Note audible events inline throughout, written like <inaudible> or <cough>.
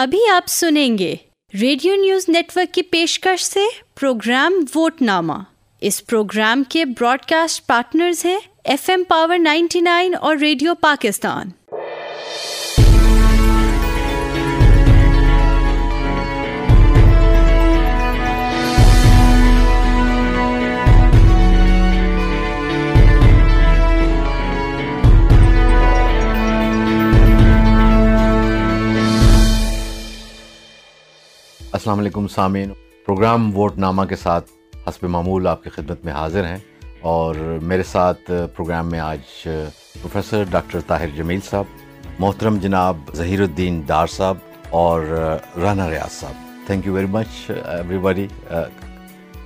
ابھی آپ سنیں گے۔ ریڈیو نیوز نیٹ ورک کی پیشکش سے پروگرام ووٹ نامہ اس پروگرام کے براڈ کاسٹ پارٹنرز ہیں F M power ninety nine اور ریڈیو پاکستان۔ السلام علیکم سامعین۔ پروگرام ووٹ نامہ کے ساتھ حسب معمول آپ کی خدمت میں حاضر ہیں اور میرے ساتھ پروگرام میں آج پروفیسر ڈاکٹر طاہر جمیل صاحب، محترم جناب ظہیر الدین ڈار صاحب اور رانا ریاض صاحب۔ Thank you very much everybody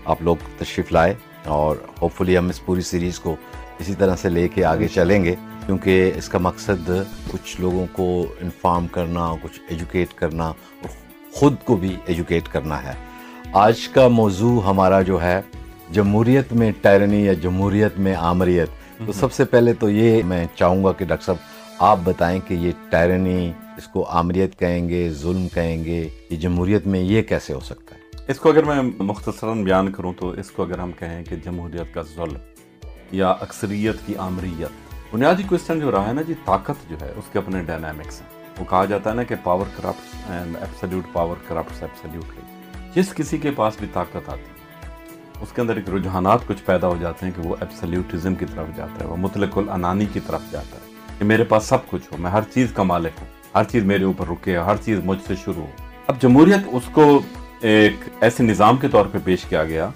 آپ لوگ تشریف لائے اور ہوپ فلی ہم اس پوری سیریز کو اسی طرح سے لے کے آگے چلیں گے، کیونکہ اس کا مقصد کچھ لوگوں کو انفارم کرنا، کچھ ایجوکیٹ کرنا اور خود کو بھی ایجوکیٹ کرنا ہے۔ آج کا موضوع ہمارا جو ہے جمہوریت میں ٹائرنی یا جمہوریت میں آمریت۔ تو سب سے پہلے تو یہ میں چاہوں گا کہ ڈاکٹر صاحب آپ بتائیں کہ یہ ٹائرنی اس کو آمریت کہیں گے ظلم کہیں گے یہ جمہوریت میں یہ کیسے ہو سکتا ہے؟ اس کو اگر میں مختصراً بیان کروں تو اس کو اگر ہم کہیں کہ جمہوریت کا ظلم یا اکثریت کی آمریت بنیادی کوشچن جو رہا ہے نا جی طاقت جو ہے اس کے اپنے ڈائنامکس ہیں۔ وہ کہا جاتا ہے نا کہ power corrupt and absolute power corrupts absolutely جس کسی کے پاس بھی طاقت آتی ہے، اس کے اندر ایک رجحانات کچھ پیدا ہو جاتے ہیں کہ وہ ایبسلیوٹزم کی طرف جاتا ہے، وہ مطلق العنانی کی طرف جاتا ہے کہ میرے پاس سب کچھ ہو، میں ہر چیز کا مالک ہوں، ہر چیز میرے اوپر رکے ہر چیز مجھ سے شروع ہو۔ اب جمہوریت اس کو ایک ایسے نظام کے طور پہ پیش کیا گیا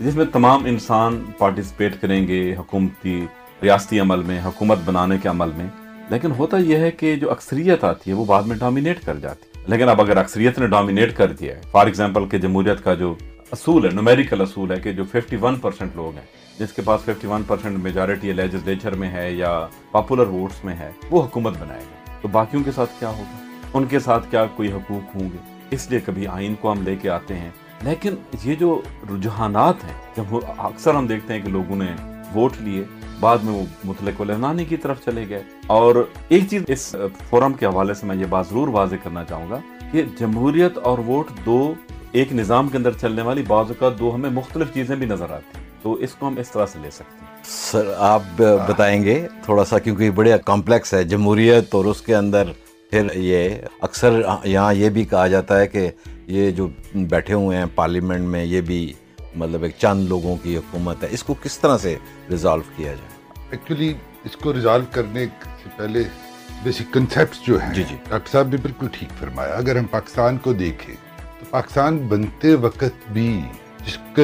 جس میں تمام انسان پارٹیسپیٹ کریں گے، حکومتی، ریاستی عمل میں، حکومت بنانے کے عمل میں۔ لیکن ہوتا یہ ہے کہ جو اکثریت آتی ہے وہ بعد میں ڈومینیٹ کر جاتی ہے۔ لیکن اب اگر اکثریت نے ڈومینیٹ کر دیا ہے فار ایگزامپل کہ جمہوریت کا جو اصول ہے نومیریکل اصول ہے کہ جو 51 پرسنٹ لوگ ہیں، جس کے پاس 51 پرسنٹ میجارٹی لیجسلیچر میں ہے یا پاپولر ووٹس میں ہے، وہ حکومت بنائے گا۔ تو باقیوں کے ساتھ کیا ہوگا؟ ان کے ساتھ کیا کوئی حقوق ہوں گے؟ اس لیے کبھی آئین کو ہم لے کے آتے ہیں۔ لیکن یہ جو رجحانات ہیں، جب اکثر ہم دیکھتے ہیں کہ لوگوں نے ووٹ لیے بعد میں وہ مطلق العنانی کی طرف چلے گئے۔ اور ایک چیز اس فورم کے حوالے سے میں یہ بات ضرور واضح کرنا چاہوں گا کہ جمہوریت اور ووٹ دو ایک نظام کے اندر چلنے والی بعض اوقات دو ہمیں مختلف چیزیں بھی نظر آتی ہیں۔ تو اس کو ہم اس طرح سے لے سکتے ہیں۔ سر، آپ بتائیں گے تھوڑا سا کیونکہ بڑے کمپلیکس ہے، جمہوریت اور اس کے اندر پھر یہ اکثر یہاں یہ بھی کہا جاتا ہے کہ یہ جو بیٹھے ہوئے ہیں پارلیمنٹ میں، یہ بھی مطلب ایک چند لوگوں کی حکومت ہے اس کو کس طرح سے ریزالو کیا جائے؟ ایکچولی اس کو ریزالو کرنے سے پہلے بیسک کنسیپٹس جو ہیں جی جی۔ ڈاکٹر صاحب نے بالکل ٹھیک فرمایا۔ اگر ہم پاکستان کو دیکھیں تو پاکستان بنتے وقت بھی جس کا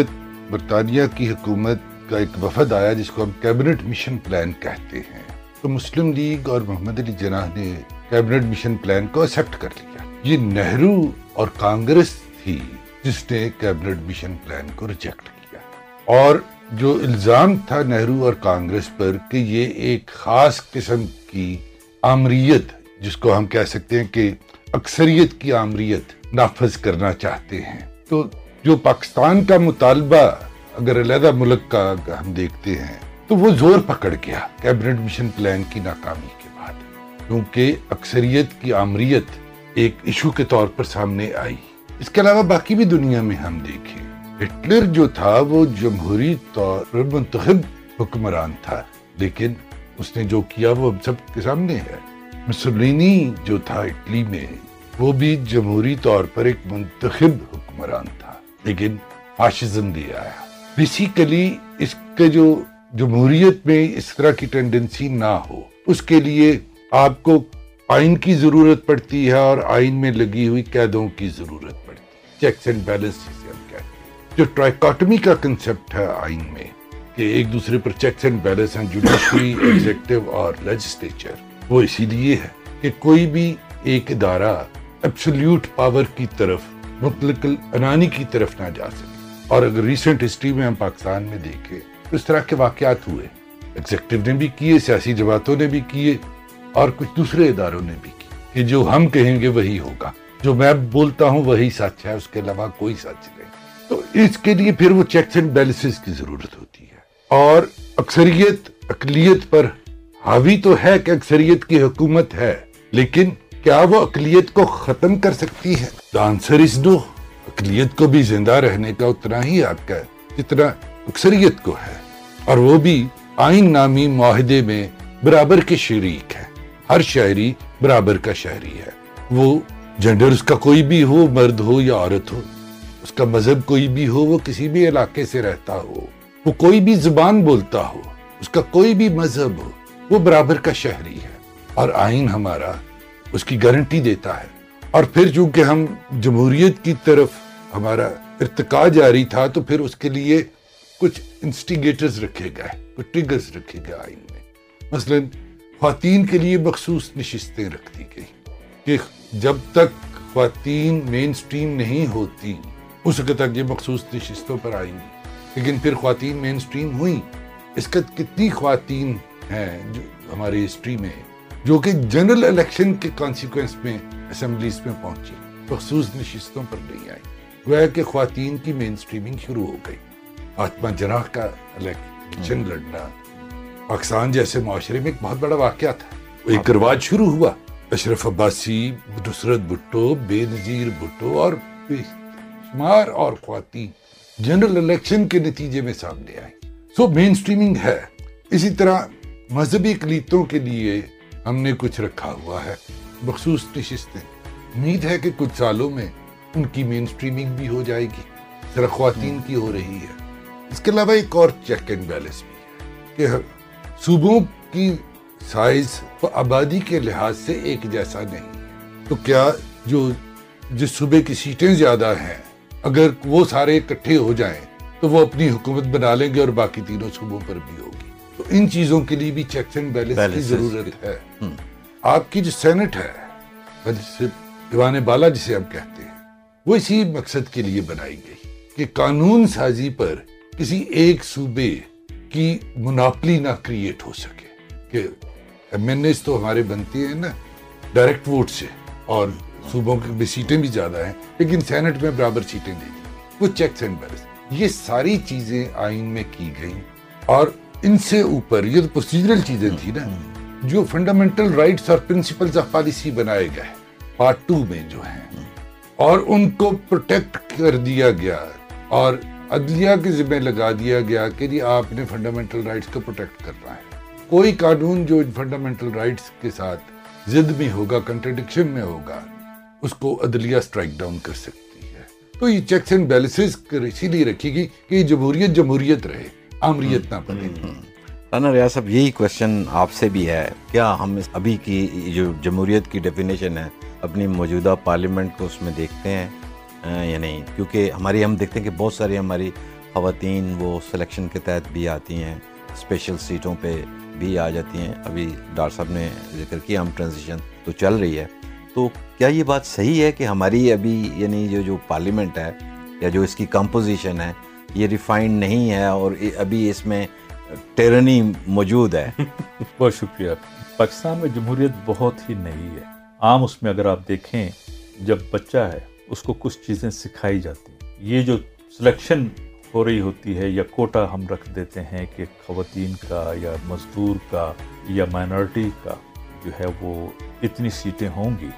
برطانیہ کی حکومت کا ایک وفد آیا جس کو ہم کیبنٹ مشن پلان کہتے ہیں تو مسلم لیگ اور محمد علی جناح نے کیبنٹ مشن پلان کو ایکسیپٹ کر لیا۔ یہ نہرو اور کانگریس تھی۔ جس نے کیبنٹ مشن پلان کو ریجیکٹ کیا۔ اور جو الزام تھا نہرو اور کانگریس پر کہ یہ ایک خاص قسم کی آمریت، جس کو ہم کہہ سکتے ہیں کہ اکثریت کی آمریت نافذ کرنا چاہتے ہیں۔ تو جو پاکستان کا مطالبہ اگر علیحدہ ملک کا ہم دیکھتے ہیں، تو وہ زور پکڑ گیا کیبنٹ مشن پلان کی ناکامی کے بعد۔ کیونکہ اکثریت کی آمریت ایک ایشو کے طور پر سامنے آئی۔ اس کے علاوہ باقی بھی دنیا میں ہم دیکھیں، ہٹلر جو تھا وہ جمہوری طور پر منتخب حکمران تھا، لیکن اس نے جو کیا وہ سب کے سامنے ہے۔ مسولینی جو تھا اٹلی میں، وہ بھی جمہوری طور پر ایک منتخب حکمران تھا، لیکن فاشزم دے آیا۔ بیسیکلی اس کے جو جمہوریت میں اس طرح کی ٹینڈنسی نہ ہو، اس کے لیے آپ کو آئین کی ضرورت پڑتی ہے اور آئین میں لگی ہوئی قیدوں کی ضرورت۔ ہے چیکس اینڈ بیلنس جسے ہم کہتے ہیں جو ٹرائکاٹمی کا کنسپٹ ہے آئین میں کہ ایک دوسرے پر چیکس اینڈ بیلنس ہیں جوڈیشری ایگزیکٹو اور لیجسلیچر وہ اسی لیے ہے کہ کوئی بھی ایک ادارہ ایبسلیوٹ پاور کی طرف مطلق انانی کی طرف نہ جا سکے اور اگر ریسنٹ ہسٹری میں ہم پاکستان میں دیکھیں تو اس طرح کے واقعات ہوئے ایگزیکٹو نے بھی کیے سیاسی جماعتوں نے بھی کیے اور کچھ دوسرے اداروں نے بھی کیے کہ جو ہم کہیں گے وہی ہوگا جو میں بولتا ہوں وہی سچ ہے، اس کے علاوہ کوئی سچ نہیں۔ تو اس کے لیے پھر وہ چیکس اینڈ بیلنسز کی ضرورت ہوتی ہے۔ اور اکثریت، اقلیت پر حاوی تو ہے کہ اکثریت کی حکومت ہے، لیکن کیا وہ اقلیت کو ختم کر سکتی ہے؟ آنسر از نو اقلیت کو بھی زندہ رہنے کا اتنا ہی حق ہے جتنا اکثریت کو ہے۔ اور وہ بھی آئین نامی معاہدے میں برابر کے شریک ہے۔ ہر شہری برابر کا شہری ہے۔ وہ جنڈر اس کا کوئی بھی ہو، مرد ہو یا عورت ہو، اس کا مذہب کوئی بھی ہو، وہ کسی بھی علاقے سے رہتا ہو، وہ کوئی بھی زبان بولتا ہو، اس کا کوئی بھی مذہب ہو، وہ برابر کا شہری ہے۔ اور آئین ہمارا اس کی گارنٹی دیتا ہے۔ اور پھر چونکہ ہم جمہوریت کی طرف ہمارا ارتقا جاری تھا، تو پھر اس کے لیے کچھ انسٹیگیٹرز رکھے گئے، کچھ ٹریگرز رکھے گئے آئین میں۔ مثلا خواتین کے لیے مخصوص نشستیں رکھ دی گئی کہ جب تک خواتین مین سٹریم نہیں ہوتی اس وقت تک یہ مخصوص نشستوں پر آئیں گی، لیکن پھر خواتین مین سٹریم ہوئی اس کا کتنی خواتین ہیں جو ہماری ہسٹری میں جو کہ جنرل الیکشن کے کانسیکوینس میں اسمبلیز میں پہنچی مخصوص نشستوں پر نہیں آئی گویا کہ خواتین کی مین سٹریمنگ شروع ہو گئی۔ فاطمہ جناح کا الیکشن لڑنا پاکستان جیسے معاشرے میں ایک بہت بڑا واقعہ تھا۔ ایک رواج شروع ہوا۔ اشرف عباسی نصرت بھٹو، بے نظیر بھٹو اور بے شمار اور خواتین جنرل الیکشن کے نتیجے میں سامنے آئی سو مین سٹریمنگ ہے۔ اسی طرح مذہبی اقلیتوں کے لیے ہم نے کچھ رکھا ہوا ہے۔ مخصوص نشستیں۔ امید ہے کہ کچھ سالوں میں ان کی مین سٹریمنگ بھی ہو جائے گی۔ ذرا خواتین کی ہو رہی ہے۔ اس کے علاوہ ایک اور چیک اینڈ بیلنس بھی ہے کہ صوبوں کی سائز و آبادی کے لحاظ سے ایک جیسا نہیں۔ تو کیا جو جس صوبے کی سیٹیں زیادہ ہیں اگر وہ سارے اکٹھے ہو جائیں تو وہ اپنی حکومت بنا لیں گے اور باقی تینوں صوبوں پر بھی ہوگی۔ تو ان چیزوں کے لیے بھی چیکس اینڈ بیلنس کی ضرورت ہے۔ آپ کی جو سینٹ ہے دیوان بالا جسے ہم کہتے ہیں وہ اسی مقصد کے لیے بنائی گئی کہ قانون سازی پر کسی ایک صوبے کی مناپلی نہ کریٹ ہو سکے کہ ایم این ایس تو ہمارے بنتی ہیں نا ڈائریکٹ ووٹ سے اور صوبوں کی سیٹیں بھی زیادہ ہیں، لیکن سینٹ میں برابر سیٹیں دے دی وہ چیکس اینڈ بیلنس یہ ساری چیزیں آئین میں کی گئیں۔ اور ان سے اوپر یہ تو پروسیجرل چیزیں تھی نا۔ جو فنڈامنٹل رائٹس اور پرنسپلز آف پالیسی بنائے گئے پارٹ ٹو میں جو ہیں۔ اور ان کو پروٹیکٹ کر دیا گیا۔ اور عدلیہ کے ذمہ لگا دیا گیا کہ جی آپ نے فنڈامنٹل رائٹس کو پروٹیکٹ کرنا ہے۔ کوئی قانون جو فنڈامنٹل رائٹس کے ساتھ زد میں ہوگا کنٹرڈکشن میں ہوگا، اس کو عدلیہ سٹرائک ڈاؤن کر سکتی ہے۔ تو یہ چیکس اینڈ بیلنسز اسی لیے رکھی گئی کہ یہ جمہوریت جمہوریت رہے، آمریت نہ بنے۔ رانا ریاض صاحب، یہی کوشچن آپ سے بھی ہے۔ کیا ہم ابھی کی جو جمہوریت کی ڈیفینیشن ہے، اپنی موجودہ پارلیمنٹ کو اس میں دیکھتے ہیں یا نہیں؟ کیونکہ ہماری، ہم دیکھتے ہیں کہ بہت ساری ہماری خواتین وہ سلیکشن کے تحت بھی آتی ہیں اسپیشل سیٹوں پہ بھی آ جاتی ہیں۔ ابھی ڈاکٹر صاحب نے ذکر کیا، ہم ٹرانزیشن تو چل رہی ہے۔ تو کیا یہ بات صحیح ہے کہ ہماری ابھی یعنی جو جو پارلیمنٹ ہے یا جو اس کی کمپوزیشن ہے، یہ ریفائنڈ نہیں ہے اور ابھی اس میں ٹیرنی موجود ہے؟ <laughs> بہت شکریہ۔ پاکستان میں جمہوریت بہت ہی نئی ہے۔ عام اس میں اگر آپ دیکھیں، جب بچہ ہے، اس کو کچھ چیزیں سکھائی جاتی ہیں۔ یہ جو سلیکشن ہو رہی ہوتی ہے یا کوٹا ہم رکھ دیتے ہیں کہ خواتین کا یا مزدور کا یا مائنورٹی کا جو ہے وہ اتنی سیٹیں ہوں گی،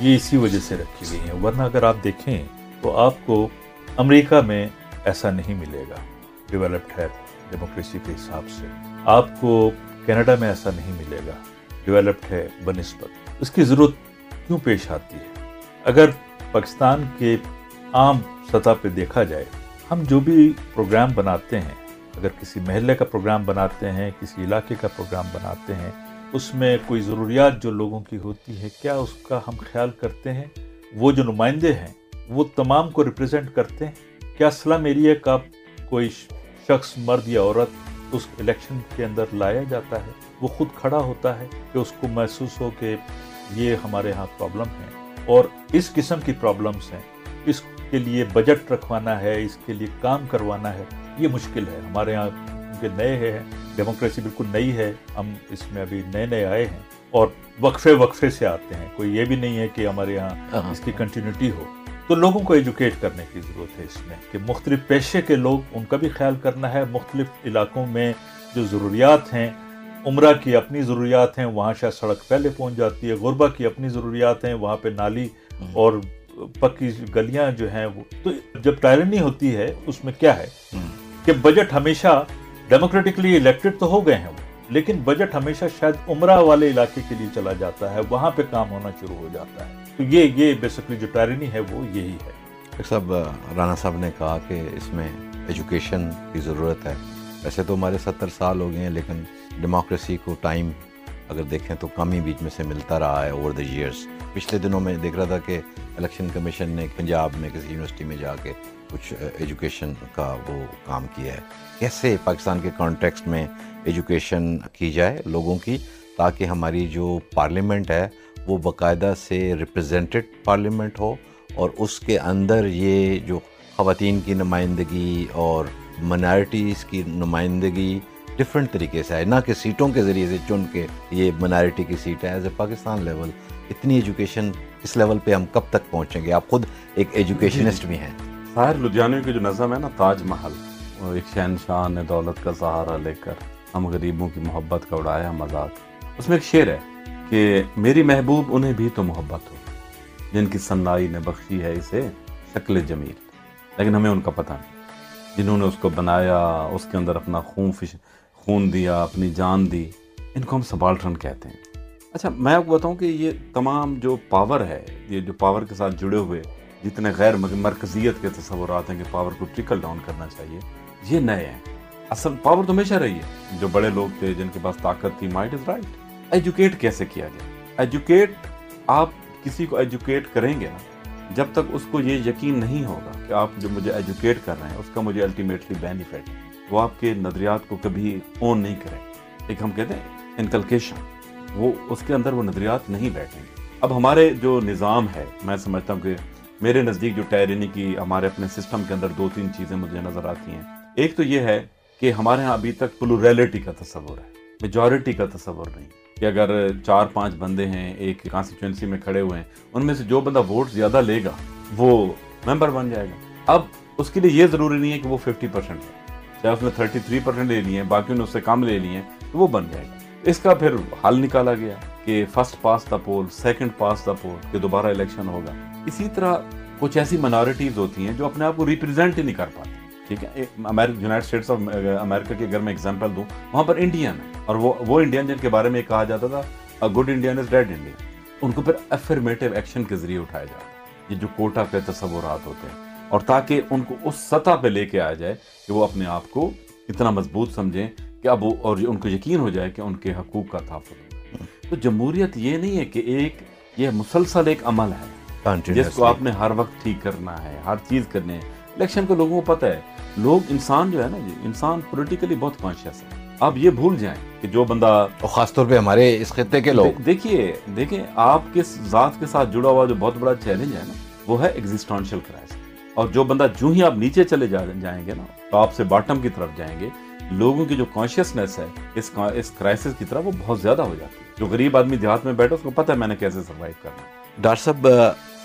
یہ اسی وجہ سے رکھی گئی ہیں۔ ورنہ اگر آپ دیکھیں تو آپ کو امریکہ میں ایسا نہیں ملے گا۔ ڈیولپڈ ہے ڈیموکریسی کے حساب سے۔ آپ کو کینیڈا میں ایسا نہیں ملے گا۔ ڈیولپڈ ہے بنسبت۔ اس کی ضرورت کیوں پیش آتی ہے؟ اگر پاکستان کے عام سطح پہ دیکھا جائے ہم جو بھی پروگرام بناتے ہیں، اگر کسی محلے کا پروگرام بناتے ہیں، کسی علاقے کا پروگرام بناتے ہیں، اس میں کوئی ضروریات جو لوگوں کی ہوتی ہے، کیا اس کا ہم خیال کرتے ہیں؟ وہ جو نمائندے ہیں، وہ تمام کو ریپرزینٹ کرتے ہیں؟ کیا سلم ایریا کا کوئی شخص، مرد یا عورت اس الیکشن کے اندر لایا جاتا ہے؟ وہ خود کھڑا ہوتا ہے کہ اس کو محسوس ہو کہ یہ ہمارے ہاں پرابلم ہیں اور اس قسم کی پرابلمس ہیں، اس کے لیے بجٹ رکھوانا ہے اس کے لیے کام کروانا ہے یہ مشکل ہے۔ ہمارے یہاں کیونکہ نئے ہیں ڈیموکریسی بالکل نئی ہے۔ ہم اس میں ابھی نئے نئے آئے ہیں اور وقفے وقفے سے آتے ہیں۔ کوئی یہ بھی نہیں ہے کہ ہمارے یہاں ہاں۔ اس کی کنٹینیوٹی ہو۔ تو لوگوں کو ایجوکیٹ کرنے کی ضرورت ہے اس میں کہ مختلف پیشے کے لوگ ان کا بھی خیال کرنا ہے۔ مختلف علاقوں میں جو ضروریات ہیں عمرہ کی اپنی ضروریات ہیں وہاں شاید سڑک پہلے پہنچ جاتی ہے غربہ کی اپنی ضروریات ہیں وہاں پہ نالی اور پکی گلیاں جو ہیں وہ تو جب ٹائرنی ہوتی ہے، اس میں کیا ہے؟ کہ بجٹ ہمیشہ ڈیموکریٹکلی الیکٹڈ تو ہو گئے ہیں لیکن بجٹ ہمیشہ شاید عمرہ والے علاقے کے لیے چلا جاتا ہے، وہاں پہ کام ہونا شروع ہو جاتا ہے۔ تو یہ یہ بیسکلی جو ٹائرنی ہے وہ یہی ہے۔ ڈاکٹر صاحب، رانا صاحب نے کہا کہ اس میں ایجوکیشن کی ضرورت ہے۔ ویسے تو ہمارے ستر سال ہو گئے ہیں، لیکن ڈیموکریسی کو ٹائم اگر دیکھیں تو کم ہی بیچ میں سے ملتا رہا ہے اوور دا ایئرس پچھلے دنوں میں دیکھ رہا تھا کہ الیکشن کمیشن نے پنجاب میں کسی یونیورسٹی میں جا کے کچھ ایجوکیشن کا وہ کام کیا ہے۔ کیسے پاکستان کے کانٹیکسٹ میں ایجوکیشن کی جائے لوگوں کی تاکہ ہماری جو پارلیمنٹ ہے وہ باقاعدہ سے ریپرزینٹیڈ پارلیمنٹ ہو اور اس کے اندر یہ جو خواتین کی نمائندگی اور منارٹیز کی نمائندگی ڈفرینٹ طریقے سے ہے نہ کہ سیٹوں کے ذریعے سے چن کے یہ منارٹی کی سیٹ ہے ایز اے پاکستان لیول اتنی ایجوکیشن اس لیول پہ ہم کب تک پہنچیں گے؟ آپ خود ایک ایجوکیشنسٹ بھی ہیں۔ ساحر لدھیانوی کی جو نظم ہے نا تاج محل۔ ایک شہنشاہ نے دولت کا سہارا لے کر ہم غریبوں کی محبت کا اڑایا مذاق اس میں ایک شعر ہے کہ میری محبوب انہیں بھی تو محبت ہو جن کی سنائی نے بخشی ہے اسے شکل جمیل۔ لیکن ہمیں ان کا پتہ نہیں۔ جنہوں نے اس کو بنایا اس کے اندر اپنا خون فش خون دیا، اپنی جان دی، ان کو ہم سبالٹرن کہتے ہیں۔ اچھا میں آپ کو بتاؤں کہ یہ تمام جو پاور ہے، یہ جو پاور کے ساتھ جڑے ہوئے، جتنے غیر مرکزیت کے تصورات ہیں کہ پاور کو ٹرکل ڈاؤن کرنا چاہیے، یہ نئے ہیں۔ اصل پاور تو ہمیشہ رہی ہے۔ جو بڑے لوگ تھے جن کے پاس طاقت تھی مائٹ از رائٹ ایجوکیٹ کیسے کیا گیا ایجوکیٹ آپ کسی کو ایجوکیٹ کریں گے نا، جب تک اس کو یہ یقین نہیں ہوگا کہ آپ جو مجھے ایجوکیٹ کر رہے ہیں، اس کا مجھے الٹیمیٹلی بینیفٹ وہ آپ کے نظریات کو کبھی اون نہیں کریں۔ ایک ہم کہتے ہیں انکلکیشن وہ اس کے اندر وہ نظریات نہیں بیٹھیں۔ گے اب ہمارے جو نظام ہے، میں سمجھتا ہوں کہ میرے نزدیک جو ٹائرنی کی ہمارے اپنے سسٹم کے اندر دو تین چیزیں مجھے نظر آتی ہیں۔ ایک تو یہ ہے کہ ہمارے ہاں ابھی تک پلوریلٹی کا تصور ہے میجورٹی کا تصور نہیں۔ کہ اگر چار پانچ بندے ہیں، ایک کانسٹیچوئنسی میں کھڑے ہوئے ہیں، ان میں سے جو بندہ ووٹ زیادہ لے گا، وہ ممبر بن جائے گا۔ اب اس کے لیے یہ ضروری نہیں ہے کہ وہ ففٹی پرسینٹ ہے۔ چاہے اس نے تھرٹی تھری پرسینٹ لے لیے ہیں نے اس سے کم لے لیے ہیں تو وہ بن جائے گا۔ اس کا پھر حل نکالا گیا کہ فرسٹ پاس دا پول سیکنڈ پاس دا پول کہ دوبارہ الیکشن ہوگا۔ اسی طرح کچھ ایسی منارٹیز ہوتی ہیں جو اپنے آپ کو ریپرزینٹ ہی نہیں کر پاتی ٹھیک ہے؟ یونائٹڈ اسٹیٹس آف امریکہ کی اگر میں اگزامپل دوں، وہاں پر انڈین ہے اور وہ وہ انڈین جن کے بارے میں کہا جاتا تھا good Indian is dead Indian ان کو پھر افرمیٹو ایکشن کے ذریعے اٹھایا جاتا ہے۔ یہ جو کوٹا کے تصورات ہوتے ہیں۔ اور تاکہ ان کو اس سطح پہ لے کے آ جائے کہ وہ اپنے آپ کو اتنا مضبوط سمجھیں کہ اب وہ اور ان کو یقین ہو جائے کہ ان کے حقوق کا تحفظ تو جمہوریت یہ نہیں ہے کہ ایک یہ مسلسل ایک عمل ہے۔ جس کو آپ نے ہر وقت ٹھیک کرنا ہے ہر چیز کرنے الیکشن کو لوگوں کو پتہ ہے لوگ انسان جو ہے نا جی انسان پولیٹیکلی بہت کانشیس ہے۔ آپ یہ بھول جائیں کہ جو بندہ خاص طور پہ ہمارے اس خطے کے لوگ۔ دیکھیے دیکھیں آپ کس ذات کے ساتھ جڑا ہوا جو بہت بڑا چیلنج ہے نا وہ ہے ایگزسٹانشل کرائس اور جو بندہ جو ہی آپ نیچے چلے جائیں گے نا، تو آپ سے باٹم کی طرف جائیں گے۔ لوگوں کی جو کانشیسنیس ہے، اس اس کرائسس کی طرف وہ بہت زیادہ ہو جاتی ہے۔ جو غریب آدمی دیہات میں بیٹھا اس کو پتہ ہے میں نے کیسے سروائیو کرنا ڈاکٹر صاحب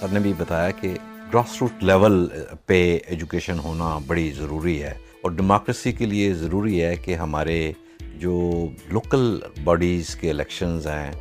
آپ نے بھی بتایا کہ گراس روٹ لیول پہ ایجوکیشن ہونا بڑی ضروری ہے۔ اور ڈیموکریسی کے لیے ضروری ہے کہ ہمارے جو لوکل باڈیز کے الیکشنز ہیں،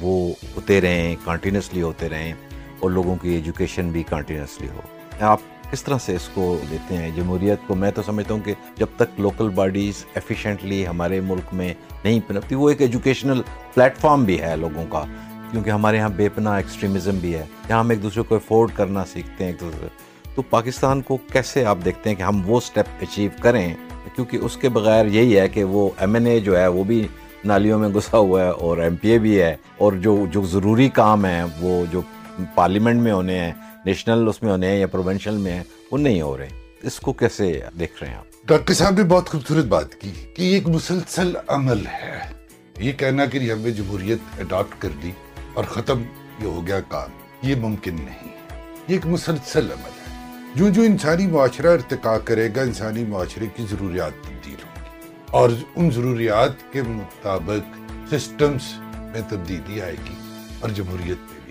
وہ ہوتے رہیں کنٹینیوسلی ہوتے رہیں اور لوگوں کی ایجوکیشن بھی کنٹینیوسلی ہو۔ آپ کس طرح سے اس کو لیتے ہیں؟ جمہوریت کو میں تو سمجھتا ہوں کہ جب تک لوکل باڈیز ایفیشینٹلی ہمارے ملک میں نہیں پنپتی، وہ ایک ایجوکیشنل پلیٹ فارم بھی ہے لوگوں کا، کیونکہ ہمارے یہاں بے پناہ ایکسٹریمزم بھی ہے۔ جہاں ہم ایک دوسرے کو افورڈ کرنا سیکھتے ہیں ایک دوسرے تو پاکستان کو کیسے آپ دیکھتے ہیں کہ ہم وہ سٹیپ اچیو کریں؟ کیونکہ اس کے بغیر یہی ہے کہ وہ ایم این اے جو ہے، وہ بھی نالیوں میں گھسا ہوا ہے اور ایم پی اے بھی ہے۔ اور جو جو ضروری کام ہیں، وہ جو پارلیمنٹ میں ہونے ہیں نیشنل اس میں ہونے ہیں یا پروونشل میں ہیں، وہ نہیں ہو رہے۔ اس کو کیسے دیکھ رہے ہیں آپ؟ ڈاکٹر صاحب نے بہت خوبصورت بات کی کہ یہ ایک مسلسل عمل ہے۔ یہ کہنا کہ ہم نے جمہوریت اڈاپٹ کر دی اور ختم یہ ہو گیا کام، یہ ممکن نہیں۔ یہ ایک مسلسل عمل ہے۔ جو جو انسانی معاشرہ ارتقا کرے گا، انسانی معاشرے کی ضروریات تبدیل ہوگی اور ان ضروریات کے مطابق سسٹمز میں تبدیلی آئے گی اور جمہوریت میں۔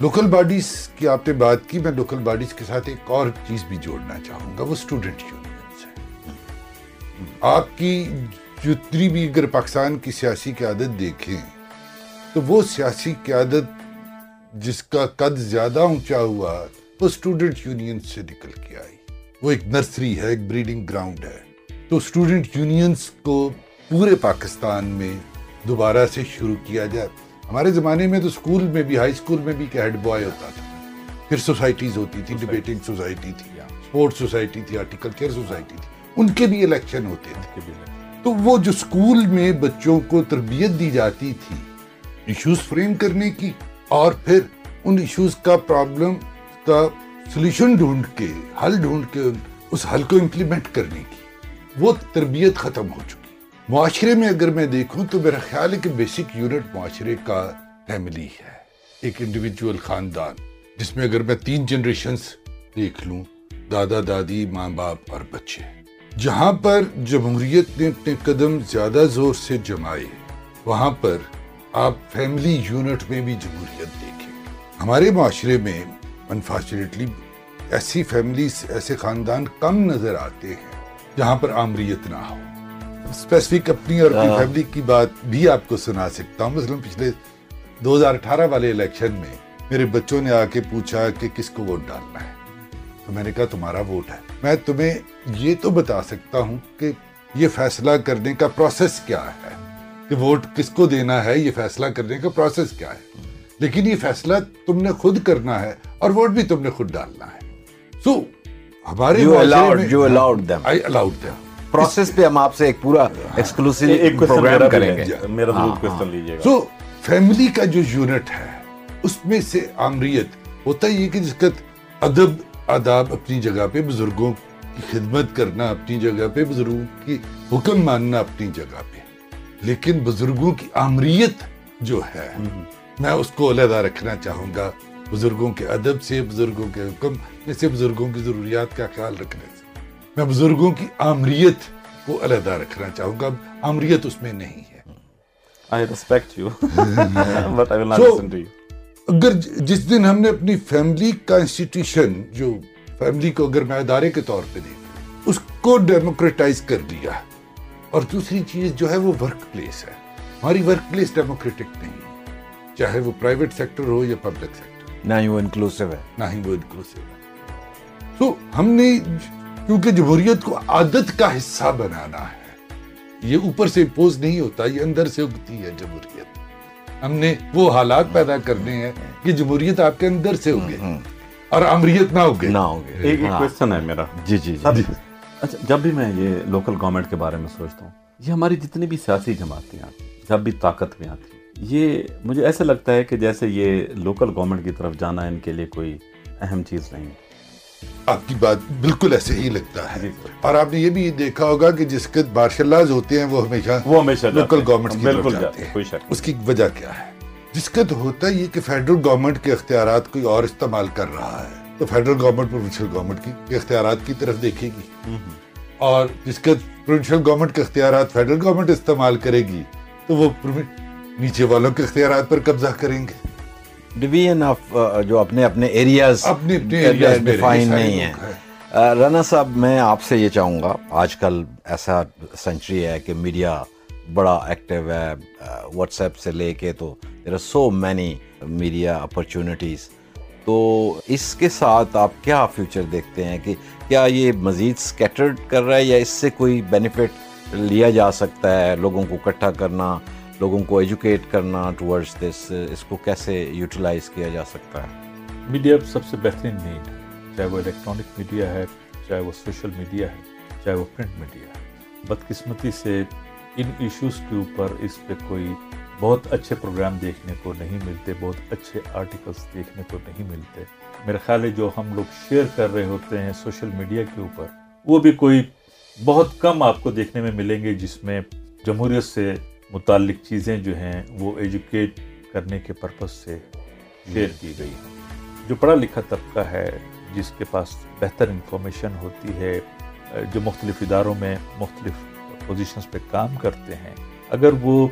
لوکل باڈیز کی آپ نے بات کی، میں لوکل باڈیز کے ساتھ ایک اور چیز بھی جوڑنا چاہوں گا، وہ اسٹوڈنٹ یونینز ہے آپ کی جتنی بھی اگر پاکستان کی سیاسی قیادت دیکھیں، تو وہ سیاسی قیادت جس کا قد زیادہ اونچا ہوا، وہ اسٹوڈنٹ یونین سے نکل کے آئی۔ وہ ایک نرسری ہے، ایک بریڈنگ گراؤنڈ ہے۔ تو اسٹوڈنٹ یونینز کو پورے پاکستان میں دوبارہ سے شروع کیا جائے ہمارے زمانے میں تو اسکول میں بھی ہائی اسکول میں بھی ہیڈ بوائے ہوتا تھا۔ پھر سوسائٹیز ہوتی تھی ڈبیٹنگ سوسائٹی تھی اسپورٹس سوسائٹی تھی آرٹیکلچر سوسائٹی تھی۔ ان کے بھی الیکشن ہوتے تھے۔ تو وہ جو اسکول میں بچوں کو تربیت دی جاتی تھی ایشوز فریم کرنے کی اور پھر ان ایشوز کا پرابلم کا سلیوشن ڈھونڈ کے حل ڈھونڈ کے اس حل کو امپلیمنٹ کرنے کی وہ تربیت ختم ہو چکی۔ معاشرے میں اگر میں دیکھوں تو میرا خیال ہے کہ بیسک یونٹ معاشرے کا فیملی ہے۔ ایک انڈیویجول خاندان، جس میں اگر میں تین جنریشنز دیکھ لوں، دادا، دادی، ماں باپ اور بچے۔ جہاں پر جمہوریت نے اپنے قدم زیادہ زور سے جمائے، وہاں پر آپ فیملی یونٹ میں بھی جمہوریت دیکھیں۔ ہمارے معاشرے میں انفارچونیٹلی ایسی فیملیز ایسے خاندان کم نظر آتے ہیں جہاں پر آمریت نہ ہو۔ اسپیسیفک اپنی اور اپنی فیملی کی بات بھی آپ کو سنا سکتا ہوں۔ مثلا پچھلے دو ہزار اٹھارہ والے الیکشن میں میرے بچوں نے آ کے پوچھا کہ کس کو ووٹ ڈالنا ہے؟ تو میں نے کہا تمہارا ووٹ ہے۔ میں تمہیں یہ تو بتا سکتا ہوں کہ یہ فیصلہ کرنے کا پروسیس کیا ہے؟ کہ ووٹ کس کو دینا ہے؟ یہ فیصلہ کرنے کا پروسیس کیا ہے؟ لیکن یہ فیصلہ تم نے خود کرنا ہے اور ووٹ بھی تم نے خود ڈالنا ہے۔ سو ہمارے پروسیس پہ ہم آپ سے ایک پورا ایکسکلوسیو پروگرام کریں گے میرا ضرور کوسچن لیجیے گا سو فیملی کا جو یونٹ ہے اس میں سے آمریت ہوتا یہ کہ جس کا ادب آداب اپنی جگہ پہ بزرگوں کی خدمت کرنا اپنی جگہ پہ بزرگوں کی حکم ماننا اپنی جگہ پہ لیکن بزرگوں کی آمریت جو ہے میں اس کو علیحدہ رکھنا چاہوں گا بزرگوں کے ادب سے بزرگوں کے حکم میں سے بزرگوں کی ضروریات کا خیال رکھنے میں بزرگوں کی آمریت کو علیحدہ رکھنا چاہوں گا آمریت اس میں نہیں ہے۔ I respect you <laughs> but I will not listen to you. اگر جس دن ہم نے اپنی فیملی کا انسٹیٹیوشن جو فیملی کو اگر میں ادارے کے طور پہ دیکھ اس کو ڈیموکریٹائز کر دیا۔ اور دوسری چیز جو ہے وہ ورک پلیس ہے۔ ہماری ورک پلیس ڈیموکریٹک نہیں ہے۔ چاہے وہ پرائیویٹ سیکٹر ہو یا پبلک سیکٹر نہ ہی وہ انکلوسیو ہے۔ نہ ہی وہ انکلوسیو ہے۔ تو ہم نے کیونکہ جمہوریت کو عادت کا حصہ بنانا ہے۔ یہ اوپر سے امپوز نہیں ہوتا یہ اندر سے اگتی ہے جمہوریت۔ ہم نے وہ حالات پیدا کرنے ہیں کہ جمہوریت آپ کے اندر سے ہوگی اور امریت نہ ہوگی۔ نہ ہوگی۔ ایک ایک کوشچن ہے میرا۔ جی جی جی۔ اچھا جب بھی میں یہ لوکل گورنمنٹ کے بارے میں سوچتا ہوں یہ ہماری جتنی بھی سیاسی جماعتیں آتی جب بھی طاقت میں آتی یہ مجھے ایسے لگتا ہے کہ جیسے یہ لوکل گورنمنٹ کی طرف جانا ان کے لیے کوئی اہم چیز نہیں آپ کی بات بالکل ایسے ہی لگتا ہے۔ اور آپ نے یہ بھی دیکھا ہوگا کہ جس کے مارشل لاز ہوتے ہیں وہ ہمیشہ وہ ہمیشہ لوکل گورنمنٹ کی طرف جاتے ہیں۔ اس کی وجہ کیا ہے؟ جس تو ہوتا یہ کہ فیڈرل گورنمنٹ کے اختیارات کوئی اور استعمال کر رہا ہے۔ تو فیڈرل گورنمنٹ پروونشل گورنمنٹ کی اختیارات کی طرف دیکھے گی۔ اور جس کا پروونشل گورنمنٹ کے اختیارات فیڈرل گورنمنٹ استعمال کرے گی تو وہ نیچے والوں کے اختیارات پر قبضہ کریں گے۔ ڈویژن آف جو اپنے اپنے ایریاز ڈیفائن نہیں ہیں۔ رانا صاحب میں آپ سے یہ چاہوں گا آج کل ایسا سینچری ہے کہ میڈیا بڑا ایکٹیو ہے واٹس ایپ سے لے کے تو there are so many media opportunities تو اس کے ساتھ آپ کیا فیوچر دیکھتے ہیں کہ کیا یہ مزید اسکیٹرڈ کر رہا ہے یا اس سے کوئی بینیفٹ لیا جا سکتا ہے لوگوں کو اکٹھا کرنا؟ لوگوں کو ایجوکیٹ کرنا ٹورڈز دس اس کو کیسے یوٹیلائز کیا جا سکتا ہے؟ میڈیا سب سے بہترین مین ہے، چاہے وہ الیکٹرانک میڈیا ہے، چاہے وہ سوشل میڈیا ہے، چاہے وہ پرنٹ میڈیا ہے۔ بدقسمتی سے ان ایشوز کے اوپر اس پہ کوئی بہت اچھے پروگرام دیکھنے کو نہیں ملتے، بہت اچھے آرٹیکلس دیکھنے کو نہیں ملتے۔ میرا خیال ہے جو ہم لوگ شیئر کر رہے ہوتے ہیں سوشل میڈیا کے اوپر، وہ بھی کوئی بہت کم آپ کو دیکھنے میں ملیں گے، جس میں جمہوریت سے متعلق چیزیں جو ہیں وہ ایجوکیٹ کرنے کے پرپز سے شیئر کی گئی ہیں۔ جو پڑھا لکھا طبقہ ہے جس کے پاس بہتر انفارمیشن ہوتی ہے جو مختلف اداروں میں مختلف پوزیشنز پہ کام کرتے ہیں اگر وہ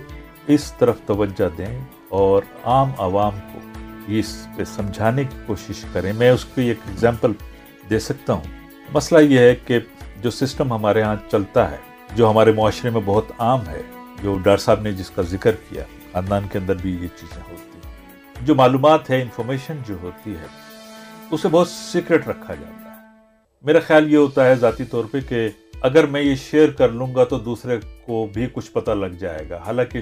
اس طرف توجہ دیں اور عام عوام کو اس پہ سمجھانے کی کوشش کریں میں اس کی ایک ایگزامپل دے سکتا ہوں۔ مسئلہ یہ ہے کہ جو سسٹم ہمارے ہاں چلتا ہے جو ہمارے معاشرے میں بہت عام ہے جو ڈاکٹر صاحب نے جس کا ذکر کیا، خاندان کے اندر بھی یہ چیزیں ہوتی ہیں۔ جو معلومات ہے انفارمیشن جو ہوتی ہے، اسے بہت سیکرٹ رکھا جاتا ہے۔ میرا خیال یہ ہوتا ہے ذاتی طور پہ کہ اگر میں یہ شیئر کر لوں گا تو دوسرے کو بھی کچھ پتہ لگ جائے گا۔ حالانکہ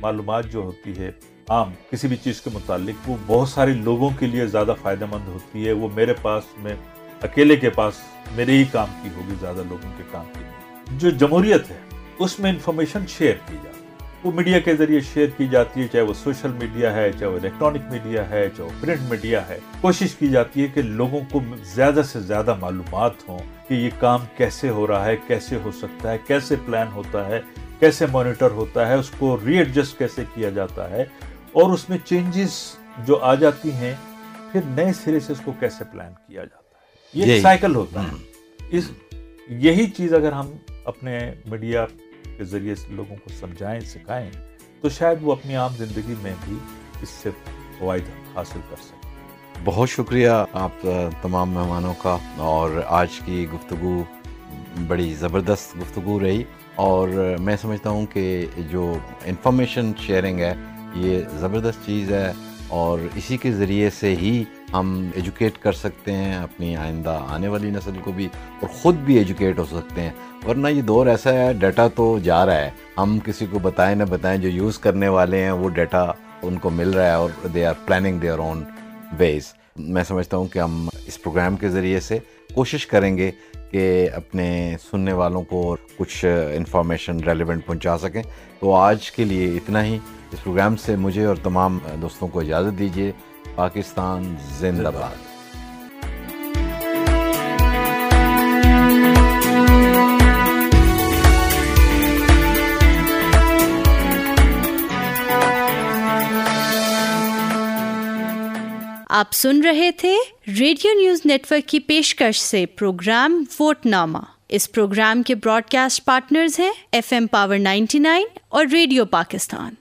معلومات جو ہوتی ہے، عام کسی بھی چیز کے متعلق، وہ بہت سارے لوگوں کے لیے زیادہ فائدہ مند ہوتی ہے۔ وہ میرے پاس، میں اکیلے کے پاس، میرے ہی کام کی ہوگی، زیادہ لوگوں کے کام کی۔ جو جمہوریت ہے اس میں انفارمیشن شیئر کی جاتی وہ میڈیا کے ذریعے شیئر کی جاتی ہے چاہے وہ سوشل میڈیا ہے چاہے وہ الیکٹرانک میڈیا ہے چاہے وہ پرنٹ میڈیا ہے۔ کوشش کی جاتی ہے کہ لوگوں کو زیادہ سے زیادہ معلومات ہوں کہ یہ کام کیسے ہو رہا ہے کیسے ہو سکتا ہے کیسے پلان ہوتا ہے کیسے مانیٹر ہوتا ہے اس کو ری ایڈجسٹ کیسے کیا جاتا ہے اور اس میں چینجز جو آ جاتی ہیں پھر نئے سرے سے اس کو کیسے پلان کیا جاتا ہے۔ یہ سائیکل ہوتا ہے۔ اس یہی چیز اگر ہم اپنے میڈیا کے ذریعے لوگوں کو سمجھائیں، سکھائیں، تو شاید وہ اپنی عام زندگی میں بھی اس سے فوائد حاصل کر سکیں۔ بہت شکریہ آپ تمام مہمانوں کا، اور آج کی گفتگو بڑی زبردست گفتگو رہی، اور میں سمجھتا ہوں کہ جو انفارمیشن شیئرنگ ہے، یہ زبردست چیز ہے، اور اسی کے ذریعے سے ہی ہم ایجوکیٹ کر سکتے ہیں اپنی آئندہ آنے والی نسل کو بھی اور خود بھی ایجوکیٹ ہو سکتے ہیں۔ ورنہ یہ دور ایسا ہے ڈیٹا تو جا رہا ہے۔ ہم کسی کو بتائیں نہ بتائیں جو یوز کرنے والے ہیں، وہ ڈیٹا ان کو مل رہا ہے اور they are planning their own ways میں سمجھتا ہوں کہ ہم اس پروگرام کے ذریعے سے کوشش کریں گے کہ اپنے سننے والوں کو کچھ انفارمیشن ریلیونٹ پہنچا سکیں۔ تو آج کے لیے اتنا ہی۔ اس پروگرام سے مجھے اور تمام دوستوں کو اجازت دیجیے۔ پاکستان زندہ باد۔ آپ سن رہے تھے ریڈیو نیوز نیٹورک کی پیشکش سے پروگرام ووٹ نامہ اس پروگرام کے براڈ کاسٹ پارٹنرز ہیں F M power ninety nine اور ریڈیو پاکستان۔